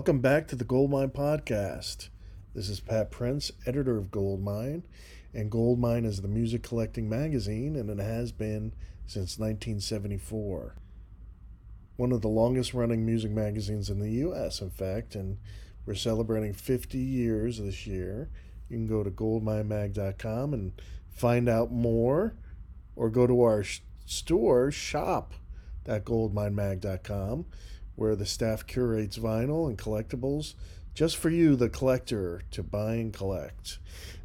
Welcome back to the Goldmine Podcast. This is Pat Prince, editor of Goldmine, and Goldmine is the music collecting magazine, and it has been since 1974. One of the longest running music magazines in the U.S., in fact, and we're celebrating 50 years this year. You can go to goldminemag.com and find out more, or go to our store, shop.goldminemag.com where the staff curates vinyl and collectibles just for you, the collector, to buy and collect.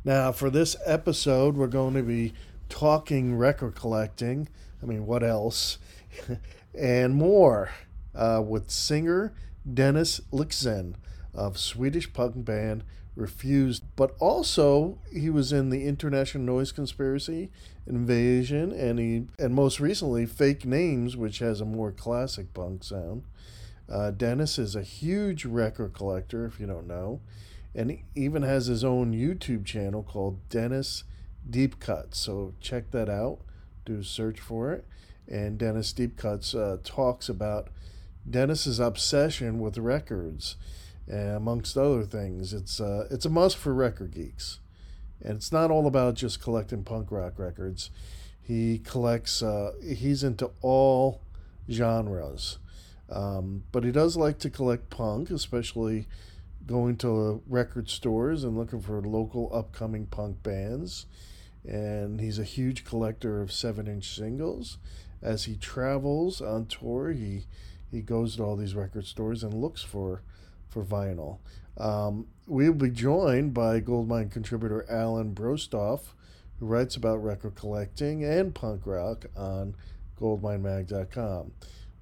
Now, for this episode, we're going to be talking record collecting. I mean, what else? and more uh, with singer Dennis Lyxzen of Swedish punk band Refused. But also, he was in the International Noise Conspiracy, Invasion, and he and most recently Fake Names, which has a more classic punk sound. Uh, Dennis is a huge record collector, if you don't know, and even has his own YouTube channel called Dennis Deep Cuts. So check that out. Do a search for it. And Dennis Deep Cuts uh, talks about Dennis's obsession with records, amongst other things. It's uh, it's a must for record geeks, and it's not all about just collecting punk rock records. He collects. Uh, he's into all genres. Um, but he does like to collect punk, especially going to record stores and looking for local upcoming punk bands. And he's a huge collector of seven inch singles. As he travels on tour, he he goes to all these record stores and looks for for vinyl. Um, we'll be joined by Goldmine contributor Alan Brostoff, who writes about record collecting and punk rock on goldminemag.com.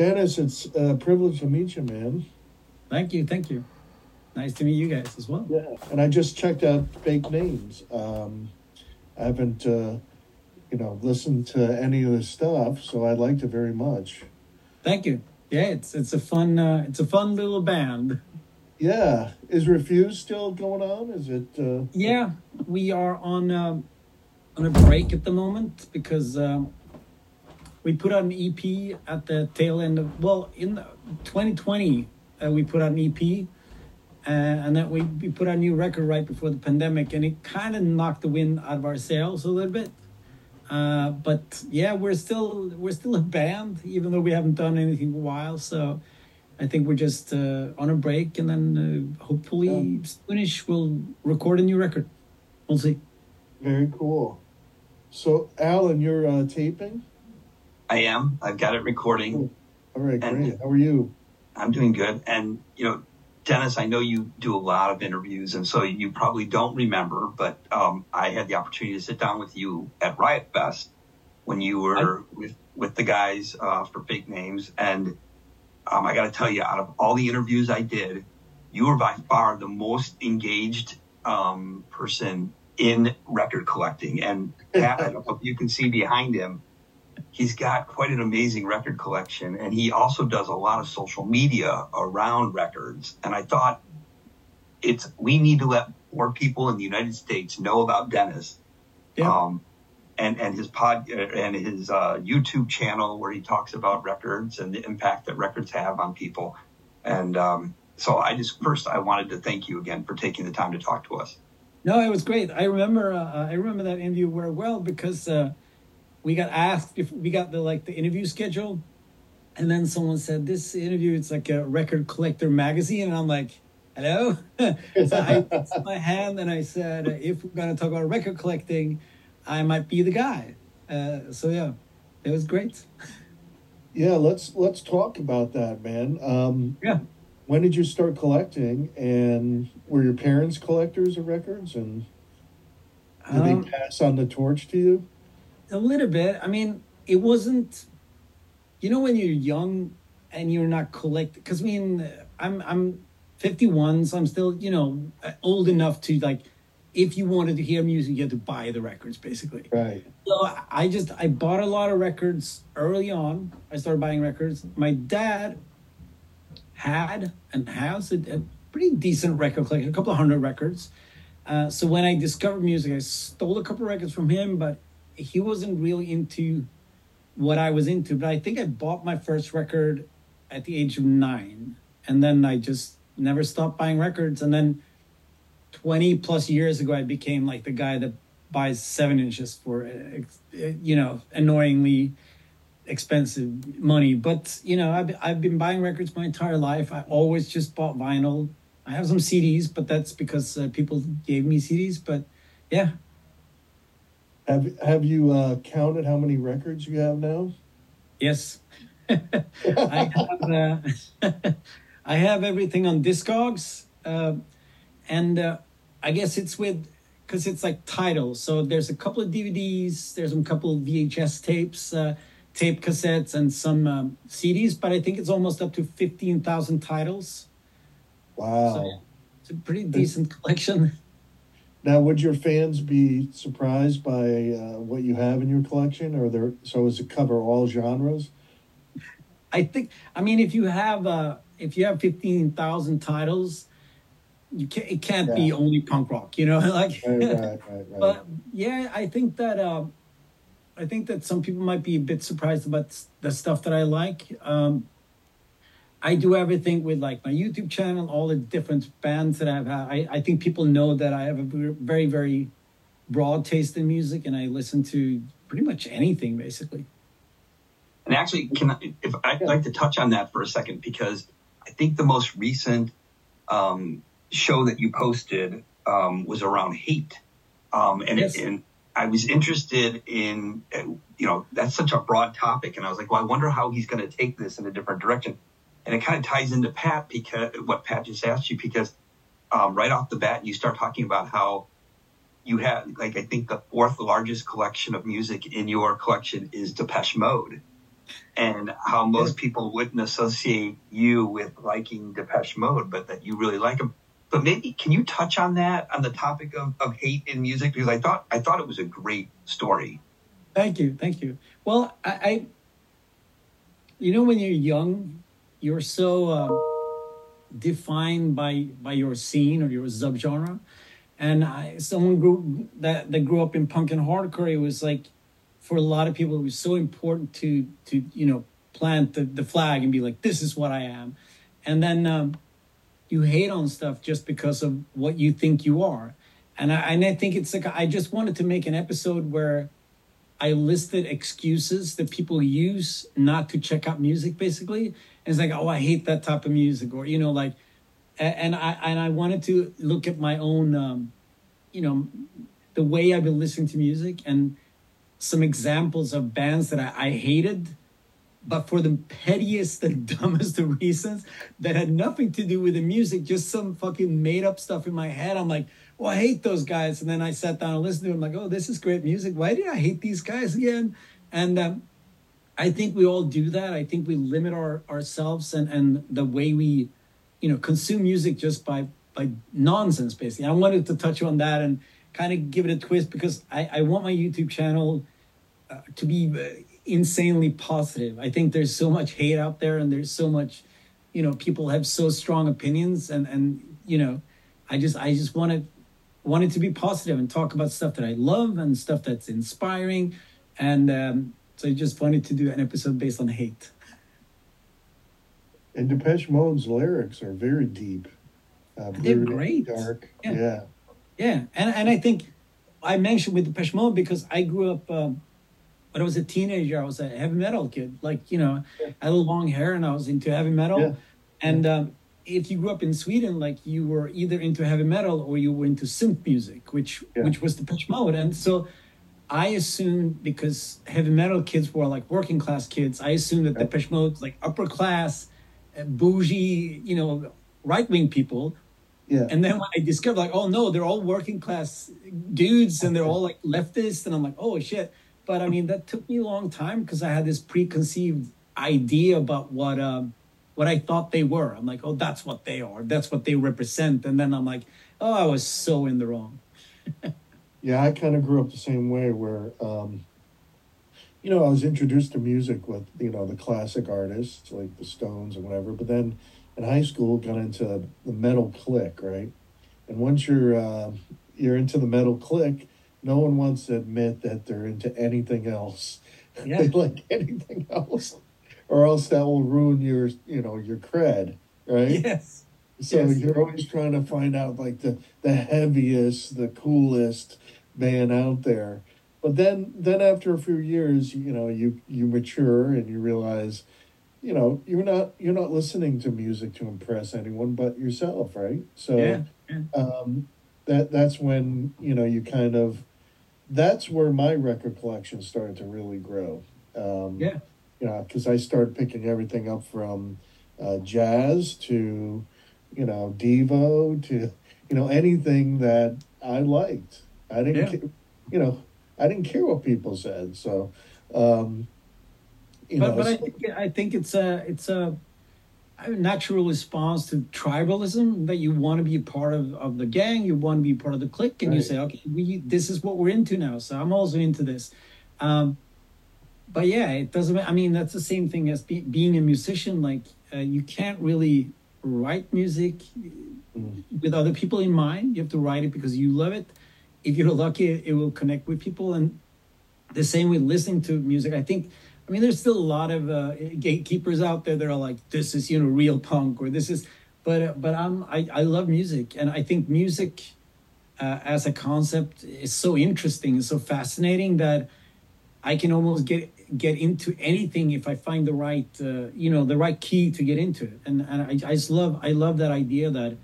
Dennis, it's a privilege to meet you, man. Thank you, thank you. Nice to meet you guys as well. Yeah, and I just checked out Fake Names. Um, I haven't, uh, you know, listened to any of the stuff, so I liked it very much. Thank you. Yeah, it's it's a fun uh, it's a fun little band. Yeah, is Refused still going on? Is it? Uh... Yeah, we are on uh, on a break at the moment because um, we put out an EP at the tail end of well in 2020 uh, we put out an EP uh, and then we, we put out a new record right before the pandemic and it kind of knocked the wind out of our sails a little bit. Uh, but yeah we're still we're still a band even though we haven't done anything in a while. So I think we're just uh, on a break and then uh, hopefully yeah. soonish we'll record a new record. We'll see. Very cool. So Alan you're uh, taping I am. I've got it recording. All right, and great. How are you? I'm doing good. And, you know, Dennis, I know you do a lot of interviews, and so you probably don't remember, but um, I had the opportunity to sit down with you at Riot Fest when you were I, with, with the guys uh, for Fake Names. And um, I got to tell you, out of all the interviews I did, you were by far the most engaged um, person in record collecting. And Pat, I don't know if you can see behind him, he's got quite an amazing record collection. And he also does a lot of social media around records. And I thought it's we need to let more people in the United States know about Dennis. Yeah. Um, and, and his pod and his uh, YouTube channel where he talks about records and the impact that records have on people. And um, so I just first I wanted to thank you again for taking the time to talk to us. No, it was great. I remember uh, I remember that interview very well because uh, we got asked if we got the like the interview schedule, and then someone said this interview it's like a record collector magazine, and I'm like, hello. so I put my hand and I said, if we're gonna talk about record collecting, I might be the guy. Uh, so yeah, it was great. Yeah, let's let's talk about that, man. Um, Yeah. When did you start collecting, and were your parents collectors of records, and did Um, they pass on the torch to you? A little bit. I mean, it wasn't. You know, when you're young and you're not collect, because I mean, I'm I'm 51, so I'm still you know old enough to like, if you wanted to hear music, you had to buy the records, basically. Right. So I just I bought a lot of records early on. I started buying records. My dad had and has a, a pretty decent record collection, a couple of hundred records. Uh, so when I discovered music, I stole a couple of records from him, but he wasn't really into what I was into. But I think I bought my first record at the age of nine, and then I just never stopped buying records. And then 20 plus years ago, I became like the guy that buys seven inches for, you know, annoyingly expensive money. But, you know, I've, I've been buying records my entire life. I always just bought vinyl. I have some CDs, but that's because uh, people gave me CDs. But yeah, Have Have you uh, counted how many records you have now? yes. I have uh, I have everything on Discogs, uh, and uh, I guess it's with because it's like titles. So there's a couple of DVDs, there's a couple of VHS tapes, uh, tape cassettes, and some um, CDs. But I think it's almost up to fifteen thousand titles. Wow. So it's a pretty decent collection. Now, would your fans be surprised by uh, what you have in your collection, or there? So, does it cover all genres? I think. I mean, if you have uh, if you have fifteen thousand titles, you can not it can't be only punk rock. You know, like. Right, right, right. But yeah, I think that um, I think that some people might be a bit surprised about the stuff that I like. Um, I do everything with like my YouTube channel, all the different bands that I've had. I, I think people know that I have a very very broad taste in music, and I listen to pretty much anything basically. And actually, can I, if I'd like to touch on that for a second because I think the most recent um, show that you posted um, was around hate, um, and Yes. it, and I was interested in you know that's such a broad topic, and I was like, well, I wonder how he's going to take this in a different direction, and it kind of ties into Pat because what Pat just asked you because um, right off the bat you start talking about how you have like I think the fourth largest collection of music in your collection is Depeche Mode and how most people wouldn't associate you with liking Depeche Mode, but that you really like them. But maybe can you touch on that on the topic of, of hate in music? Because I thought I thought it was a great story. Thank you, thank you. Well, I, I you know, when you're young, you're so uh, defined by by your scene or your subgenre. And I, someone grew that that grew up in punk and hardcore. It was like, for a lot of people, it was so important to to you know plant the, the flag and be like, this is what I am. And then um, you hate on stuff just because of what you think you are. And I and I think it's like I just wanted to make an episode where I listed excuses that people use not to check out music, basically. It's like, oh, I hate that type of music, or you know, like, and I and I wanted to look at my own, um, you know, the way I've been listening to music and some examples of bands that I, I hated, but for the pettiest and dumbest of reasons that had nothing to do with the music, just some fucking made up stuff in my head. I'm like, well, I hate those guys. And then I sat down and listened to them, like, oh, this is great music. Why did I hate these guys again? And um, I think we all do that. I think we limit our ourselves and and the way we, you know, consume music just by by nonsense. Basically, I wanted to touch on that and kind of give it a twist because I I want my YouTube channel uh, to be uh, insanely positive. I think there's so much hate out there and there's so much, you know, people have so strong opinions and and you know, I just I just want to wanted to be positive and talk about stuff that I love and stuff that's inspiring and um, so I just wanted to do an episode based on hate. And Depeche Mode's lyrics are very deep. Uh, They're great. Dark. Yeah. yeah. Yeah. And, and I think I mentioned with Depeche Mode because I grew up, um, when I was a teenager, I was a heavy metal kid. Like, you know, yeah. I had long hair and I was into heavy metal. Yeah. And um, if you grew up in Sweden, like you were either into heavy metal or you were into synth music, which which was Depeche Mode. And so I assumed because heavy metal kids were like working class kids, I assumed that Depeche Mode's like upper class, uh, bougie, you know, right wing people. Yeah. And then when I discovered, like, oh no, they're all working class dudes and they're all like leftists, and I'm like, oh shit. But I mean, that took me a long time because I had this preconceived idea about what um, what I thought they were. I'm like, oh, that's what they are. That's what they represent. And then I'm like, oh, I was so in the wrong. Yeah, I kind of grew up the same way where, um, you know, I was introduced to music with, you know, the classic artists like the Stones and whatever. But then in high school, got into the metal clique, right? And once you're uh, you're into the metal clique, no one wants to admit that they're into anything else. Yeah. they like anything else, or else that will ruin your, you know, your cred, right? Yes. So yes. you're always trying to find out like the the heaviest, the coolest band out there. But then then after a few years, you know, you you mature and you realize, you know, you're not you're not listening to music to impress anyone but yourself, right? So yeah, yeah. Um, that that's when you know you kind of that's where my record collection started to really grow. Um, yeah, you know, because I started picking everything up from uh, jazz to you know, Devo to, you know, anything that I liked. I didn't, yeah. you know, I didn't care what people said. So, um, you but, know, but I think, I think it's a, it's a, a natural response to tribalism that you want to be part of, of the gang, you want to be part of the clique, and right. you say, okay, we this is what we're into now, so I'm also into this. Um, but yeah, it doesn't. I mean, that's the same thing as be, being a musician. Like, uh, you can't really write music mm. with other people in mind. You have to write it because you love it. If you're lucky, it will connect with people. And the same with listening to music. I think, I mean, there's still a lot of uh, gatekeepers out there that are like, this is, you know, real punk or this is, but, uh, but I'm, I, I love music. And I think music uh, as a concept is so interesting and so fascinating that I can almost get get into anything if I find the right, uh, you know, the right key to get into it. And, and I, I just love, I love that idea that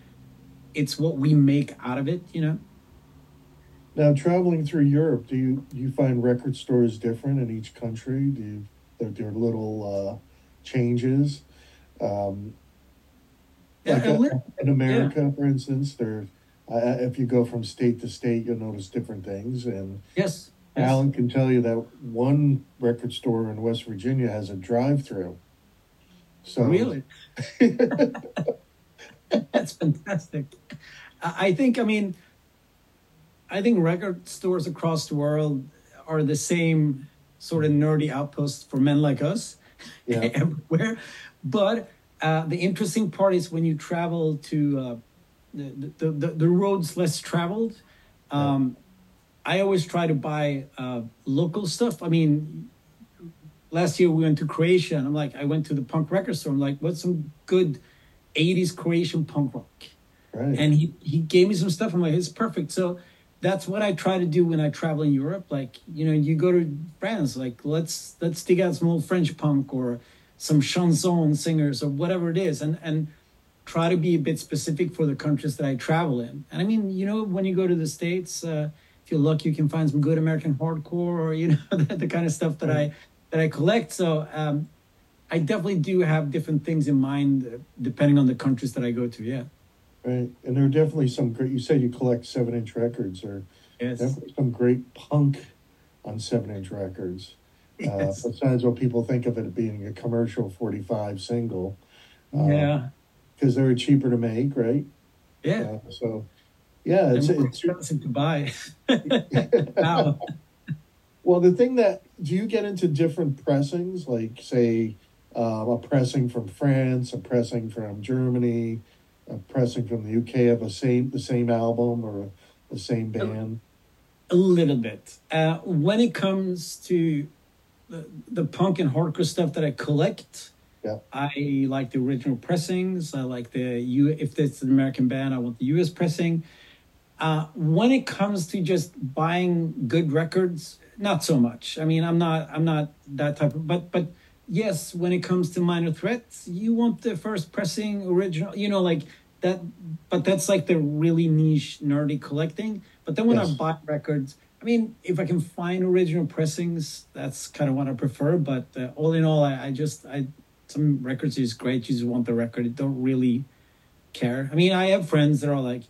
it's what we make out of it, you know? Now, traveling through Europe, do you do you find record stores different in each country? Do you, there, there are little uh, changes? Um, like yeah, a, in America, yeah. for instance, there. Uh, if you go from state to state, you'll notice different things. And yes, Alan can tell you that one record store in West Virginia has a drive-through. So really, that's fantastic. I think. I mean, I think record stores across the world are the same sort of nerdy outposts for men like us yeah. everywhere. But uh, the interesting part is when you travel to uh, the, the, the, the roads less traveled. Um, I always try to buy uh, local stuff. I mean, last year we went to Croatia, and I'm like, I went to the punk record store. I'm like, what's some good '80s Croatian punk rock? Right. And he he gave me some stuff. I'm like, it's perfect. So that's what I try to do when I travel in Europe. Like, you know, you go to France, like let's let's dig out some old French punk or some chanson singers or whatever it is, and and try to be a bit specific for the countries that I travel in. And I mean, you know, when you go to the states. Uh, if you're lucky, you can find some good American hardcore or you know the, the kind of stuff that I that I collect. So um, I definitely do have different things in mind uh, depending on the countries that I go to. Yeah. Right, and there are definitely some great. You said you collect seven-inch records, or yes. definitely some great punk on seven-inch records. Yes. Uh, besides what people think of it being a commercial 45 single. Uh, yeah. Because they were cheaper to make, right? Yeah. Uh, so, yeah, it's, it's expensive to buy. wow. Well, the thing that do you get into different pressings, like say uh, a pressing from France, a pressing from Germany, a pressing from the UK of a same the same album or the same band? A little bit. Uh, when it comes to the, the punk and hardcore stuff that I collect, yeah. I like the original pressings. I like the U. If it's an American band, I want the U.S. pressing. Uh, when it comes to just buying good records, not so much. I mean, I'm not. I'm not that type of. But but yes, when it comes to minor threats, you want the first pressing original. You know, like that. But that's like the really niche nerdy collecting. But then when yes. I buy records, I mean, if I can find original pressings, that's kind of what I prefer. But uh, all in all, I, I just I some records is great. You just want the record. You don't really care. I mean, I have friends that are like,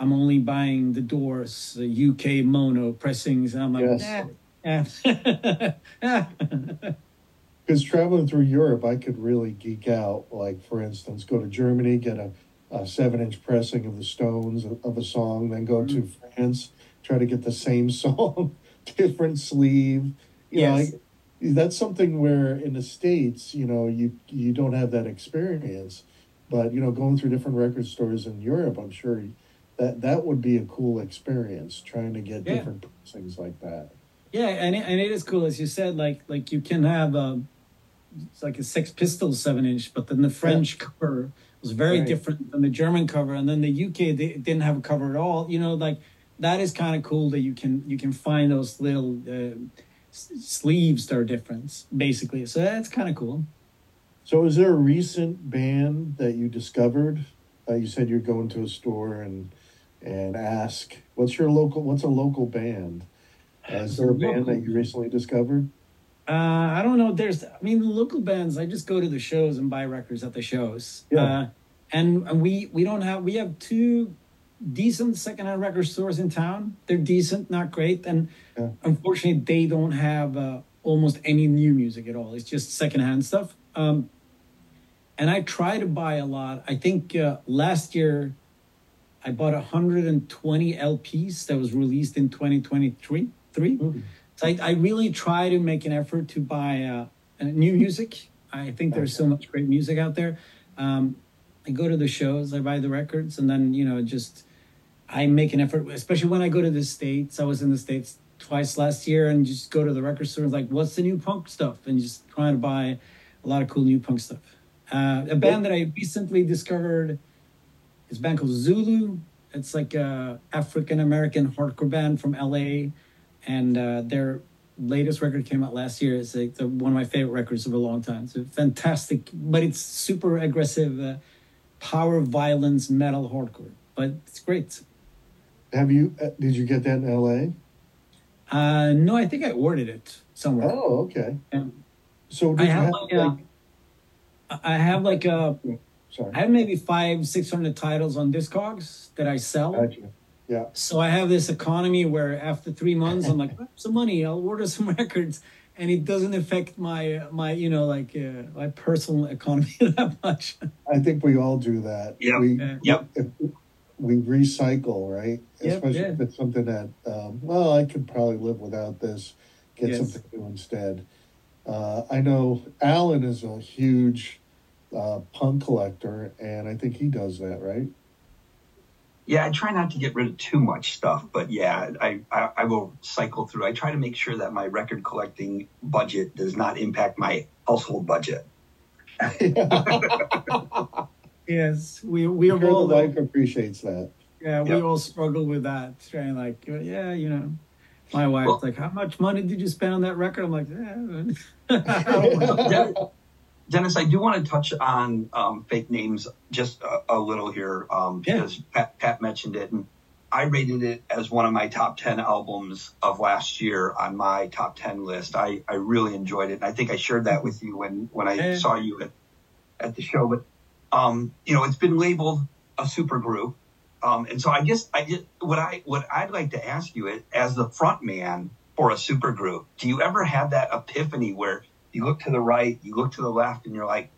I'm only buying the Doors, the UK mono pressings, and I'm like, yes. yeah. Because traveling through Europe, I could really geek out. Like, for instance, go to Germany, get a, a seven-inch pressing of the Stones of a song, then go mm-hmm. to France, try to get the same song, different sleeve. You yes. know, I, that's something where in the states, you know, you you don't have that experience. But you know, going through different record stores in Europe, I'm sure that that would be a cool experience trying to get yeah. different things like that. Yeah, and it, and it is cool as you said. Like like you can have a it's like a Sex Pistols seven inch, but then the French yeah. cover was very right. different than the German cover, and then the UK they didn't have a cover at all. You know, like that is kind of cool that you can you can find those little. Uh, sleeves that are different, basically. So that's kind of cool. So, is there a recent band that you discovered? Uh, you said you're going to a store and and ask, "What's your local? What's a local band?" Uh, is there a band that you recently discovered? Uh, I don't know. There's, I mean, local bands. I just go to the shows and buy records at the shows. Yeah. Uh, and, and we we don't have we have two decent secondhand record stores in town. They're decent, not great, and yeah. unfortunately, they don't have uh, almost any new music at all. It's just secondhand stuff. Um, and I try to buy a lot. I think uh, last year I bought 120 LPs that was released in 2023. Three. Mm-hmm. So I, I, really try to make an effort to buy uh, new music. I think there's so much great music out there. Um, I go to the shows, I buy the records, and then you know just I make an effort, especially when I go to the States. I was in the States twice last year and just go to the record store and like, what's the new punk stuff? And just trying to buy a lot of cool new punk stuff. Uh, a band that I recently discovered a band called Zulu. It's like a African American hardcore band from LA. And uh, their latest record came out last year. It's like the, one of my favorite records of a long time. It's fantastic, but it's super aggressive, uh, power violence metal hardcore. But it's great. Have you? Uh, did you get that in L.A.? Uh, no, I think I ordered it somewhere. Oh, okay. So I have, have, like, like a, I have like a, sorry. I have maybe five, six hundred titles on Discogs that I sell. Gotcha. Yeah. So I have this economy where after three months, I'm like, some money, I'll order some records, and it doesn't affect my my you know like uh, my personal economy that much. I think we all do that. Yeah. We, yep. If, we recycle, right? Yep, Especially yeah. if it's something that, um, well, I could probably live without this. Get yes. something new instead. Uh, I know Alan is a huge uh, punk collector, and I think he does that, right? Yeah, I try not to get rid of too much stuff, but yeah, I, I, I will cycle through. I try to make sure that my record collecting budget does not impact my household budget. Yes, we we sure all the wife appreciates that. Yeah, we all struggle with that. Trying like, yeah, you know, my wife's well, like, "How much money did you spend on that record?" I'm like, yeah. Dennis, I do want to touch on um, fake names just a, a little here um, because yeah. Pat, Pat mentioned it, and I rated it as one of my top 10 albums of last year on my top 10 list. I, I really enjoyed it. And I think I shared that with you when, when I saw you at, at the show. But um, you know, it's been labeled a super group. Um, and so I guess I just what I what I'd like to ask you is, as the front man for a supergroup. Do you ever have that epiphany where you look to the right, you look to the left, and you're like,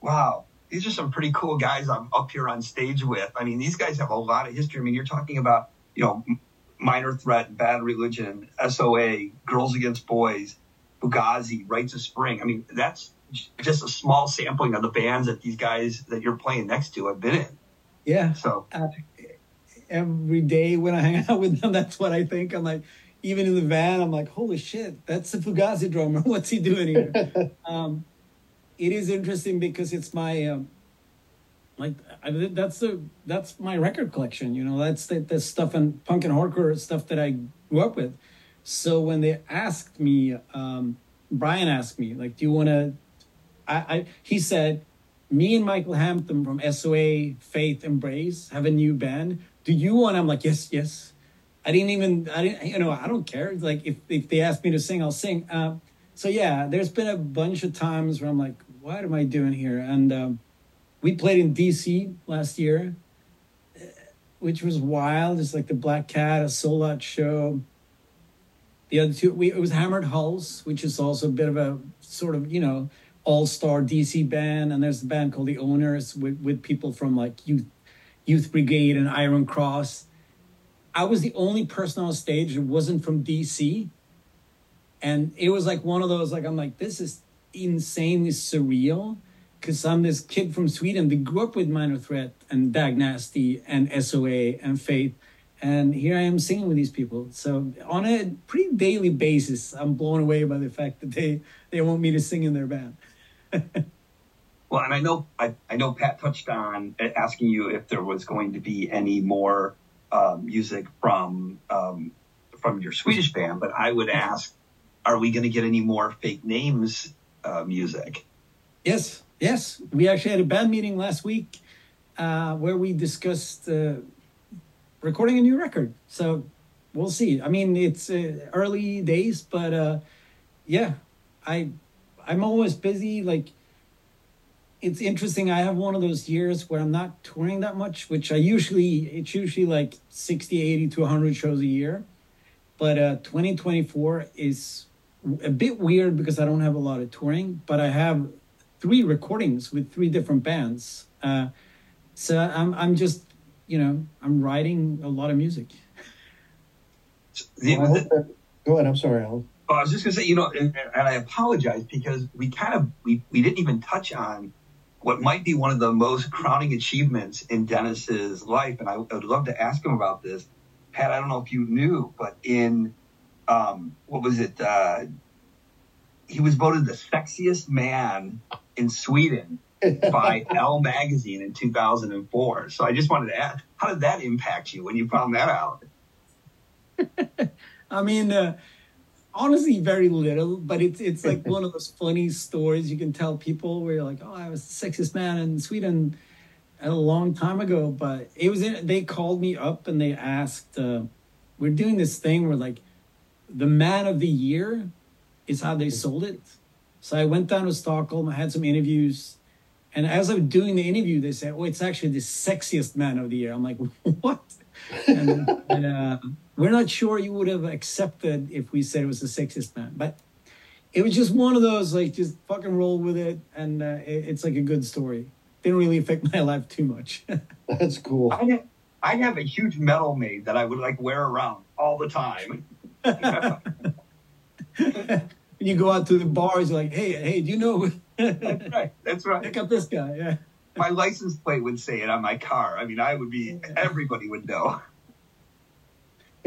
wow, these are some pretty cool guys I'm up here on stage with. I mean, these guys have a lot of history. I mean, you're talking about, you know, Minor Threat, Bad Religion, SOA, Girls Against Boys, Fugazi, Rites of Spring. I mean, that's just a small sampling of the bands that these guys that you're playing next to have been in. Yeah. So uh, every day when I hang out with them, that's what I think. I'm like, even in the van, I'm like, holy shit, that's the Fugazi drummer. What's he doing here? um, it is interesting because it's my um, like I, that's the that's my record collection. You know, that's the, the stuff and punk and hardcore stuff that I grew up with. So when they asked me, um, Brian asked me, like, do you want to? I, I he said, me and Michael Hampton from SOA Faith Embrace have a new band. Do you want? I'm like, yes, yes. I didn't even I didn't you know I don't care. Like if if they ask me to sing, I'll sing. Uh, so yeah, there's been a bunch of times where I'm like, what am I doing here? And um, we played in DC last year, which was wild. It's like the Black Cat, a sold out show. The other two, we, it was Hammered Hulls, which is also a bit of a sort of, you know, all star DC band. And there's a band called The Owners with, with people from like Youth, Youth Brigade and Iron Cross. I was the only person on stage who wasn't from DC. And it was like one of those, like, I'm like, this is insanely surreal because I'm this kid from Sweden that grew up with Minor Threat and Dag Nasty and SOA and Faith. And here I am singing with these people. So on a pretty daily basis, I'm blown away by the fact that they, they want me to sing in their band. well, and I know I, I know Pat touched on uh, asking you if there was going to be any more uh, music from um, from your Swedish band, but I would ask, are we going to get any more fake names uh, music? Yes, yes. We actually had a band meeting last week uh, where we discussed uh, recording a new record. So we'll see. I mean, it's uh, early days, but uh, yeah, I I'm always busy. Like it's interesting. I have one of those years where I'm not touring that much, which I usually it's usually like 60, 80 to 100 shows a year. But uh, 2024 is a bit weird because I don't have a lot of touring, but I have three recordings with three different bands. Uh, so I'm I'm just you know I'm writing a lot of music. Well, that, go ahead. I'm sorry, Alan. Oh, I was just gonna say, you know, and, and I apologize because we kind of we, we didn't even touch on what might be one of the most crowning achievements in Dennis's life, and I, I would love to ask him about this. Pat, I don't know if you knew, but in um, what was it? Uh, he was voted the sexiest man in Sweden by Elle magazine in 2004. So I just wanted to ask, how did that impact you when you found that out? I mean, uh, honestly, very little, but it's it's like one of those funny stories you can tell people where you're like, oh, I was the sexiest man in Sweden a long time ago. But it was in, they called me up and they asked, uh, we're doing this thing where like the man of the year is how they sold it. So I went down to Stockholm. I had some interviews, and as I was doing the interview, they said, "Oh, it's actually the sexiest man of the year." I'm like, "What?" and, and uh, we're not sure you would have accepted if we said it was a sexist man, but it was just one of those like just fucking roll with it, and uh, it, it's like a good story. Didn't really affect my life too much. That's cool. I have, I have a huge medal made that I would like wear around all the time. when you go out to the bars, you're like, hey, hey, do you know? that's right. That's right. Pick up this guy. Yeah. My license plate would say it on my car. I mean, I would be. Everybody would know.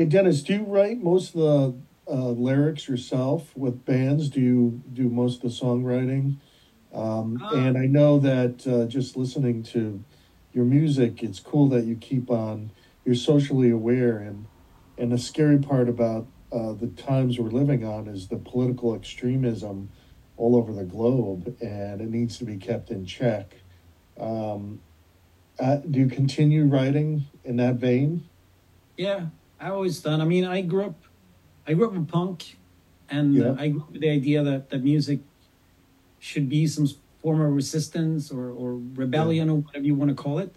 Hey, Dennis, do you write most of the uh, lyrics yourself with bands? Do you do most of the songwriting? Um, um, and I know that uh, just listening to your music, it's cool that you keep on. You're socially aware, and and the scary part about uh, the times we're living on is the political extremism all over the globe, and it needs to be kept in check. Um, uh, do you continue writing in that vein? Yeah, I always done. I mean, I grew up, I grew up in punk, and yeah. uh, I grew up with the idea that that music should be some form of resistance or or rebellion yeah. or whatever you want to call it.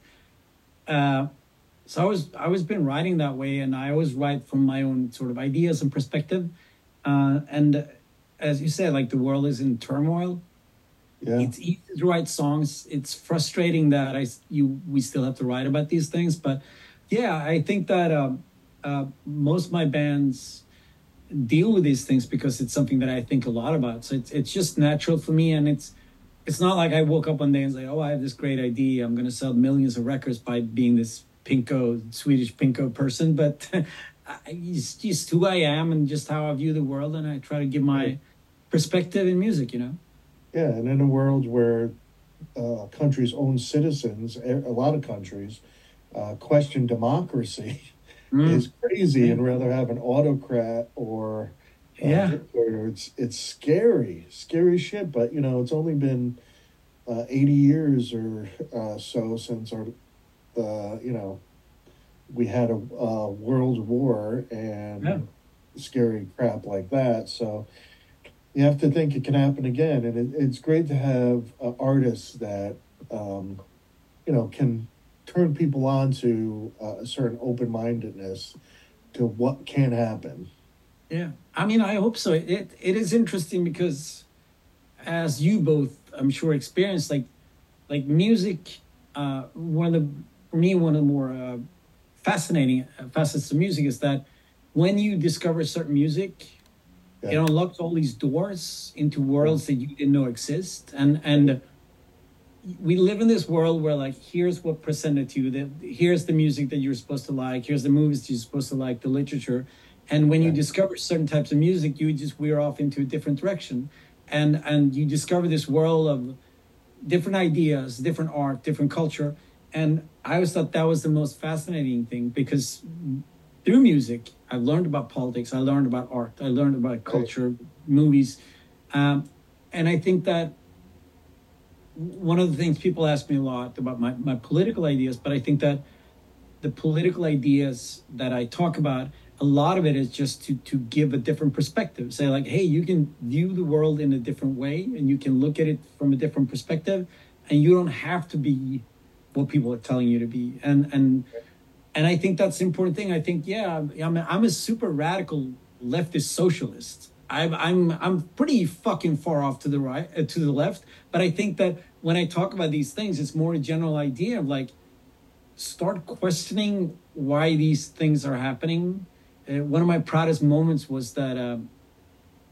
Uh, so I was I was been writing that way, and I always write from my own sort of ideas and perspective. uh, and as you said, like the world is in turmoil. Yeah. It's easy to write songs. It's frustrating that I you we still have to write about these things, but yeah, I think that um, uh, most of my bands deal with these things because it's something that I think a lot about. So it's it's just natural for me, and it's it's not like I woke up one day and say, "Oh, I have this great idea. I'm going to sell millions of records by being this pinko Swedish pinko person." But it's just who I am and just how I view the world, and I try to give my perspective in music. You know. Yeah, and in a world where uh, countries' own citizens, a lot of countries, uh, question democracy mm. is crazy and rather have an autocrat or uh, yeah, it's it's scary, scary shit. But you know, it's only been uh, eighty years or uh, so since our, uh, you know, we had a, a world war and yeah. scary crap like that. So you have to think it can happen again, and it, it's great to have uh, artists that um, you know can turn people on to uh, a certain open mindedness to what can happen. Yeah, I mean, I hope so. It it is interesting because, as you both, I'm sure, experienced like, like music. Uh, one of the for me one of the more uh, fascinating facets of music is that when you discover certain music, yeah. it unlocks all these doors into worlds that you didn't know exist, and and we live in this world where like here's what presented to you that here's the music that you're supposed to like here's the movies you're supposed to like the literature. And when you discover certain types of music you just veer off into a different direction. And and you discover this world of different ideas different art different culture. And i always thought that was the most fascinating thing because through music i learned about politics i learned about art i learned about culture right. movies. Um, and i think that one of the things people ask me a lot about my, my political ideas, but I think that the political ideas that I talk about, a lot of it is just to to give a different perspective. Say like, hey, you can view the world in a different way and you can look at it from a different perspective, and you don't have to be what people are telling you to be. And and and I think that's the important thing. I think, yeah, I'm I'm a super radical leftist socialist. I'm I'm I'm pretty fucking far off to the right uh, to the left, but I think that when I talk about these things, it's more a general idea of like start questioning why these things are happening. Uh, one of my proudest moments was that uh,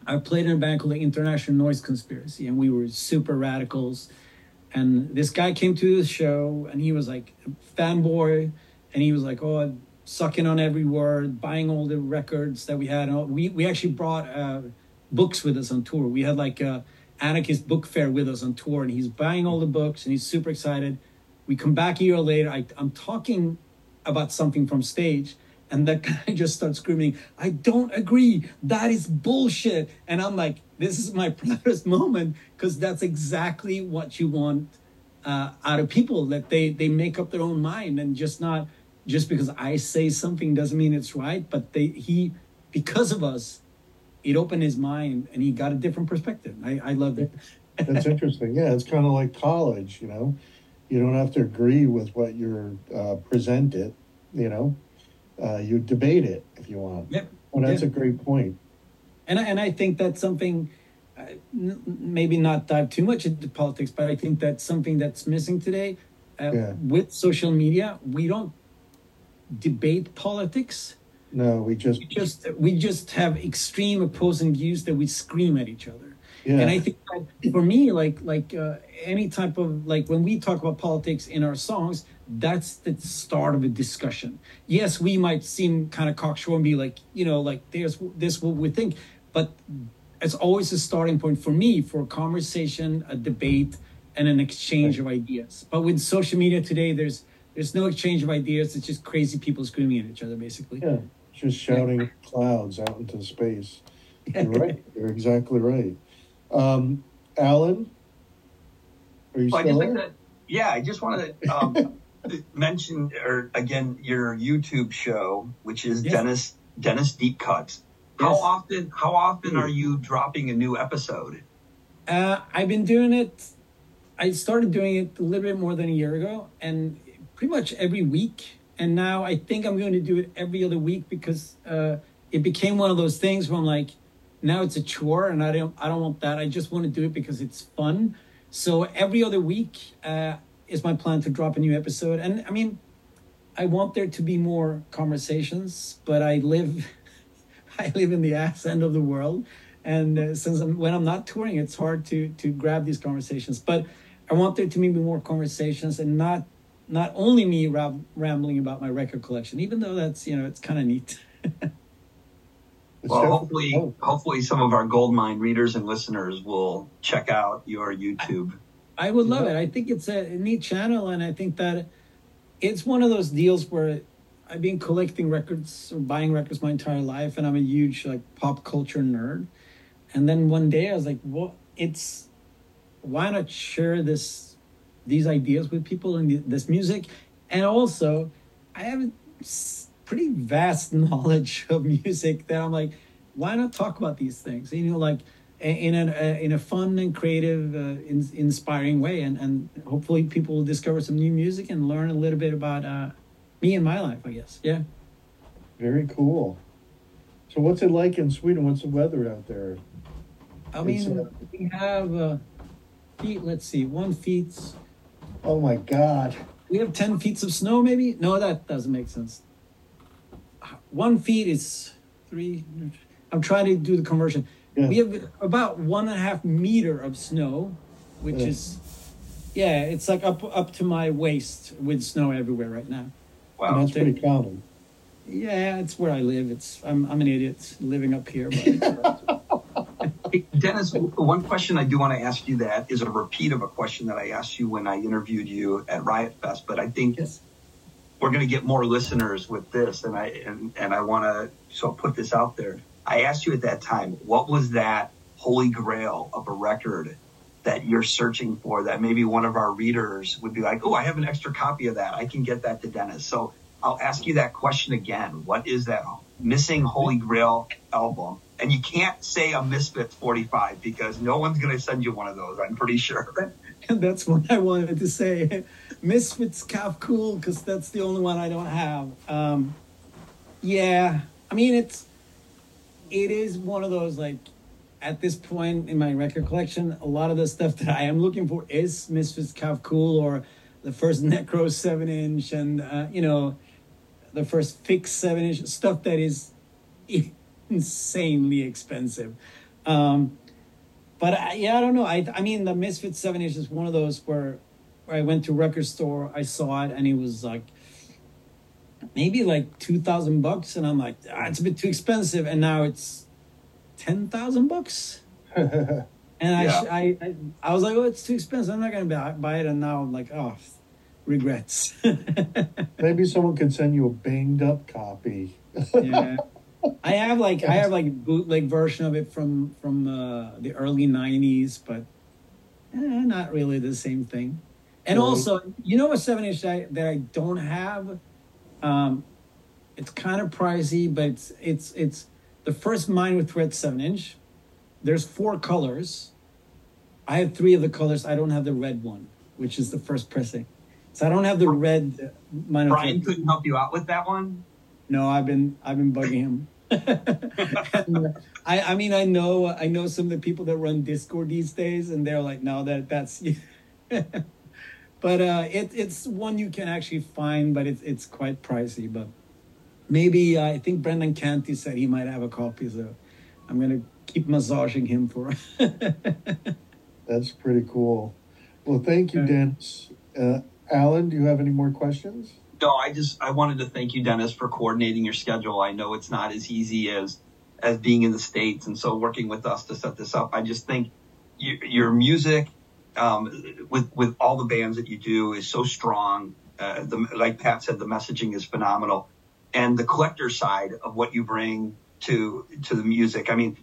I played in a band called the International Noise Conspiracy, and we were super radicals. And this guy came to the show, and he was like fanboy, and he was like, "Oh, sucking on every word, buying all the records that we had. And we we actually brought uh, books with us on tour. We had like a anarchist book fair with us on tour, and he's buying all the books, and he's super excited. We come back a year later. I, I'm talking about something from stage, and that guy just starts screaming, "I don't agree. That is bullshit." And I'm like, "This is my proudest moment because that's exactly what you want." Uh, out of people that they they make up their own mind and just not just because I say something doesn't mean it's right, but they he because of us, it opened his mind and he got a different perspective. I, I loved it. That's interesting. Yeah, it's kind of like college, you know. You don't have to agree with what you're uh, presented, you know. Uh, you debate it if you want. Yep. Well, that's a great point. And and I think that's something. Uh, maybe not dive too much into politics, but I think that's something that's missing today. Uh, yeah. With social media, we don't debate politics. No, we just we just we just have extreme opposing views that we scream at each other. Yeah. And I think for me, like like uh, any type of like when we talk about politics in our songs, that's the start of a discussion. Yes, we might seem kind of cocksure and be like, you know, like there's this what we think, but it's always a starting point for me for a conversation, a debate, and an exchange right. of ideas. But with social media today, there's there's no exchange of ideas. It's just crazy people screaming at each other, basically. Yeah, just shouting yeah. clouds out into space. You're right. You're exactly right. Um, Alan, are you well, still there? Like to, yeah, I just wanted to um, mention, or again, your YouTube show, which is yes. Dennis Dennis Deep Cuts. Yes. How often? How often are you dropping a new episode? Uh, I've been doing it. I started doing it a little bit more than a year ago, and pretty much every week. And now I think I'm going to do it every other week because uh, it became one of those things where I'm like, now it's a chore, and I don't I don't want that. I just want to do it because it's fun. So every other week uh, is my plan to drop a new episode, and I mean, I want there to be more conversations, but I live I live in the ass end of the world, and uh, since I'm, when I'm not touring, it's hard to to grab these conversations. But I want there to be more conversations, and not not only me ram- rambling about my record collection, even though that's you know it's kind of neat. well, hopefully, hopefully, some of our Goldmine readers and listeners will check out your YouTube. I would love yeah. it. I think it's a neat channel, and I think that it's one of those deals where I've been collecting records or buying records my entire life, and I'm a huge like pop culture nerd. And then one day I was like, "Well, it's why not share this these ideas with people and this music?" And also, I have a pretty vast knowledge of music that I'm like, why not talk about these things? You know, like in a in a fun and creative, uh, in, inspiring way, and and hopefully people will discover some new music and learn a little bit about uh, me and my life. I guess, yeah. Very cool. So, what's it like in Sweden? What's the weather out there? I mean, uh, we have uh, feet. Let's see, one feet. Oh my God! We have ten feet of snow, maybe. No, that doesn't make sense one feet is three. I'm trying to do the conversion. Yeah. We have about one and a half meter of snow, which yeah. is, yeah, it's like up up to my waist with snow everywhere right now. Wow, that's pretty common. Yeah, it's where I live. It's I'm I'm an idiot living up here. hey, Dennis, one question I do want to ask you that is a repeat of a question that I asked you when I interviewed you at Riot Fest, but I think yes we're going to get more listeners with this, and I and, and I want to so put this out there. I asked you at that time, what was that holy grail of a record that you're searching for that maybe one of our readers would be like, oh, I have an extra copy of that. I can get that to Dennis. So I'll ask you that question again. What is that missing holy grail album? And you can't say a Misfits 45 because no one's going to send you one of those. I'm pretty sure. And that's what I wanted to say. Misfits Cough/Cool because that's the only one I don't have. Um, yeah, I mean it's it is one of those like at this point in my record collection, a lot of the stuff that I am looking for is Misfits Cough/Cool or the first Necro seven inch and uh, you know the first fixed seven inch stuff that is insanely expensive. Um, but I, yeah, I don't know. I I mean the Misfits seven inch is one of those where where I went to record store, I saw it, and it was like maybe like two thousand bucks, and I'm like, ah, it's a bit too expensive, and now it's ten thousand bucks. and yeah. I, I, I was like, oh, it's too expensive. I'm not gonna buy, buy it, and now I'm like, oh, regrets. maybe someone could send you a banged up copy. yeah. I have like I have like bootleg version of it from from uh, the early '90s, but eh, not really the same thing. And also, you know, a seven inch that, that I don't have. Um, it's kind of pricey, but it's it's it's the first Minor Threat seven inch. There's four colors. I have three of the colors. I don't have the red one, which is the first pressing. So I don't have the red. Mine Brian couldn't help you out with that one. No, I've been I've been bugging him. And, I I mean I know I know some of the people that run Dischord these days, and they're like, no, that that's. but uh, it, it's one you can actually find, but it's it's quite pricey. But maybe uh, I think Brendan Canty said he might have a copy, so I'm gonna keep massaging him for. That's pretty cool. Well, thank you, Dennis. Uh, Alan, do you have any more questions? No, I just I wanted to thank you, Dennis, for coordinating your schedule. I know it's not as easy as as being in the states, and so working with us to set this up. I just think you, your music um, with with all the bands that you do is so strong. Uh, the, like Pat said, the messaging is phenomenal, and the collector side of what you bring to to the music. I mean,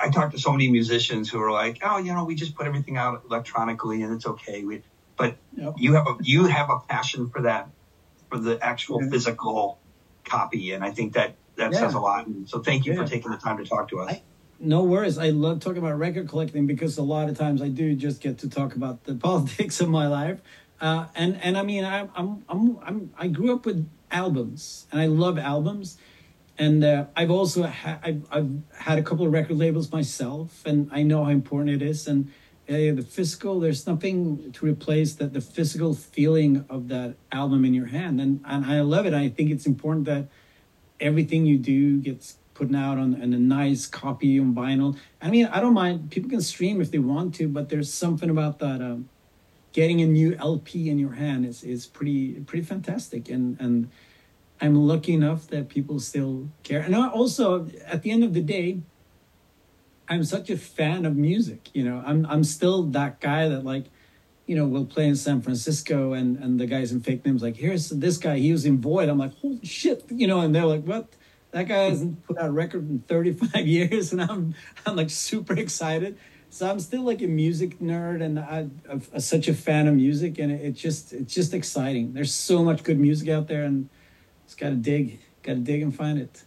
I talk to so many musicians who are like, "Oh, you know, we just put everything out electronically and it's okay." We, but yep. you have a you have a passion for that, for the actual yeah. physical copy, and I think that that yeah. says a lot. And so, thank you yeah. for taking the time to talk to us. I, no worries. I love talking about record collecting because a lot of times I do just get to talk about the politics of my life. Uh, and and I mean, I, I'm I'm I'm I grew up with albums, and I love albums. and uh, I've also ha- I've, I've had a couple of record labels myself, and I know how important it is. And uh, the physical, there's nothing to replace that the physical feeling of that album in your hand, and and I love it. I think it's important that everything you do gets put out on, a nice copy on vinyl. I mean, I don't mind. People can stream if they want to, but there's something about that. Um, getting a new LP in your hand is is pretty pretty fantastic, and and I'm lucky enough that people still care. And also, at the end of the day, I'm such a fan of music. You know, I'm I'm still that guy that like, you know, will play in San Francisco, and and the guys in fake names like, here's this guy. He was in Void. I'm like, holy shit, you know, and they're like, what? That guy hasn't put out a record in 35 years, and I'm I'm like super excited. So I'm still like a music nerd, and I, am such a fan of music, and it, just it's just exciting. There's so much good music out there, and just got to dig, got to dig and find it.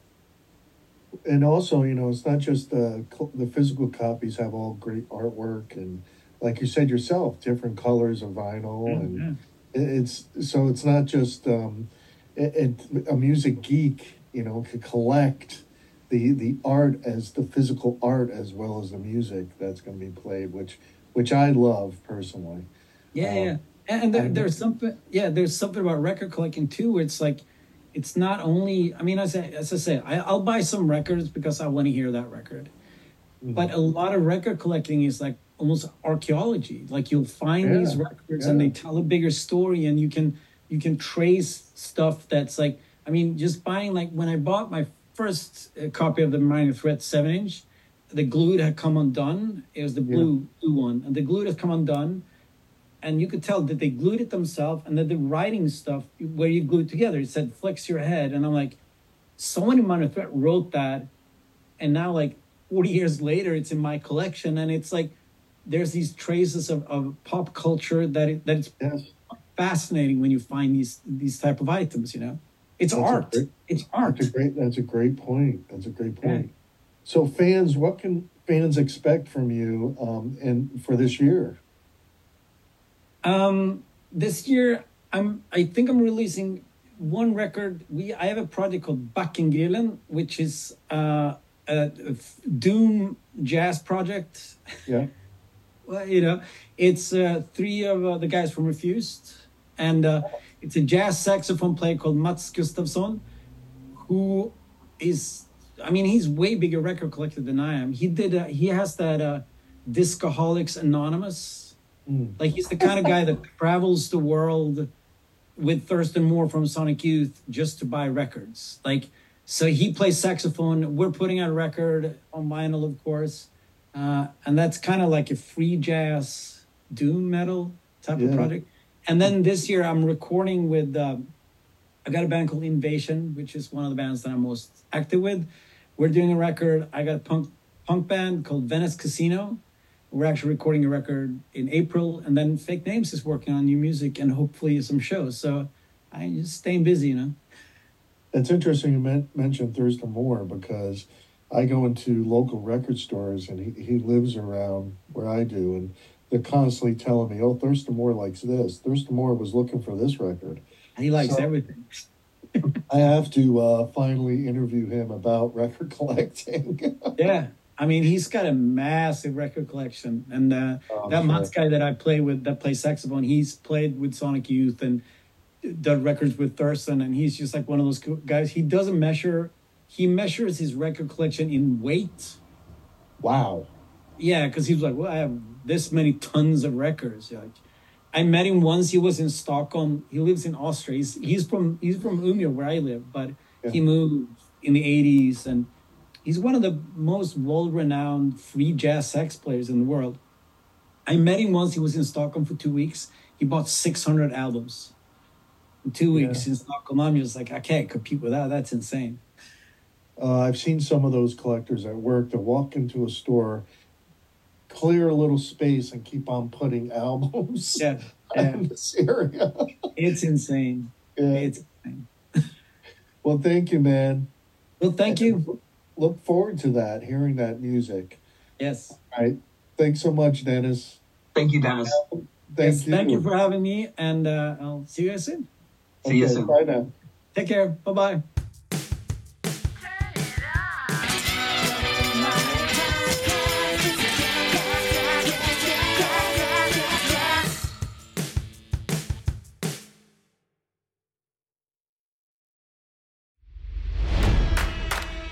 And also, you know, it's not just the the physical copies have all great artwork and, like you said yourself, different colors of vinyl, mm-hmm. and it's so it's not just um, it, it, a music geek, you know, could collect the the art as the physical art as well as the music that's going to be played, which which I love personally. Yeah, um, yeah. And there, there's something, yeah, there's something about record collecting too, where it's like it's not only i mean as i, as I say I, will buy some records because i want to hear that record mm-hmm. but a lot of record collecting is like almost archaeology like you'll find yeah, these records yeah. and they tell a bigger story and you can you can trace stuff that's like i mean just buying like when i bought my first uh, copy of the minor threat 7 inch the glue had come undone it was the blue yeah. blue one and the glue had come undone and you could tell that they glued it themselves and that the writing stuff where you glued together it said flex your head. And i'm like someone in minor threat wrote that and now like 40 years later it's in my collection. And it's like there's these traces of, of pop culture that it, that it's yes. fascinating when you find these these type of items you know? It's that's art. great, it's art that's a great that's a great point. That's a great point. Yeah. so fans what can fans expect from you um and for this year um, this year, I'm. I think I'm releasing one record. We I have a project called Back in Backengrillen, which is uh, a, a doom jazz project. Yeah. well, you know, it's uh, three of uh, the guys from Refused, and uh, it's a jazz saxophone player called Mats Gustafsson, who is. I mean, he's way bigger record collector than I am. He did. Uh, he has that uh, Discoholics Anonymous Mm. Like he's the kind of guy that travels the world with Thurston Moore from Sonic Youth just to buy records. Like, so he plays saxophone. We're putting out a record on vinyl, of course, uh, and that's kind of like a free jazz doom metal type yeah. of project. And then this year, I'm recording with. Uh, I got a band called INVSN, which is one of the bands that I'm most active with. We're doing a record. I got a punk punk band called Venice Casino we're actually recording a record in April, and then Fake Names is working on new music and hopefully some shows. So I'm just staying busy, you know. It's interesting you men- mentioned Thurston Moore because I go into local record stores and he, he lives around where I do, and they're constantly telling me, "Oh, Thurston Moore likes this. Thurston Moore was looking for this record." He likes so, everything. I have to uh, finally interview him about record collecting. yeah, I mean, he's got a massive record collection, and uh, oh, that sure. Mats guy that I play with, that plays saxophone, he's played with Sonic Youth and done records with Thurston, and he's just like one of those guys. He doesn't measure; he measures his record collection in weight. Wow. Yeah, because he's like, well, I have this many tons of records. Like, I met him once. He was in Stockholm. He lives in Austria. He's, he's from he's from Umeå, where I live, but yeah. he moved in the '80s and He's one of the most world-renowned free jazz sax players in the world. I met him once. He was in Stockholm for two weeks. He bought 600 albums in two weeks yeah. in Stockholm. I'm just like, I can't compete with that. That's insane. Uh, I've seen some of those collectors at work that walk into a store, clear a little space, and keep on putting albums yeah, yeah. in this area. it's insane. Yeah. It's insane. well, thank you, man. Well, thank you look forward to that, hearing that music. Yes. All right. Thanks so much, Dennis. Thank you, Dennis. Thank yes, you. Thank you for having me, and uh, I'll see you guys soon. See okay, you soon. Bye now. Take care. Bye bye.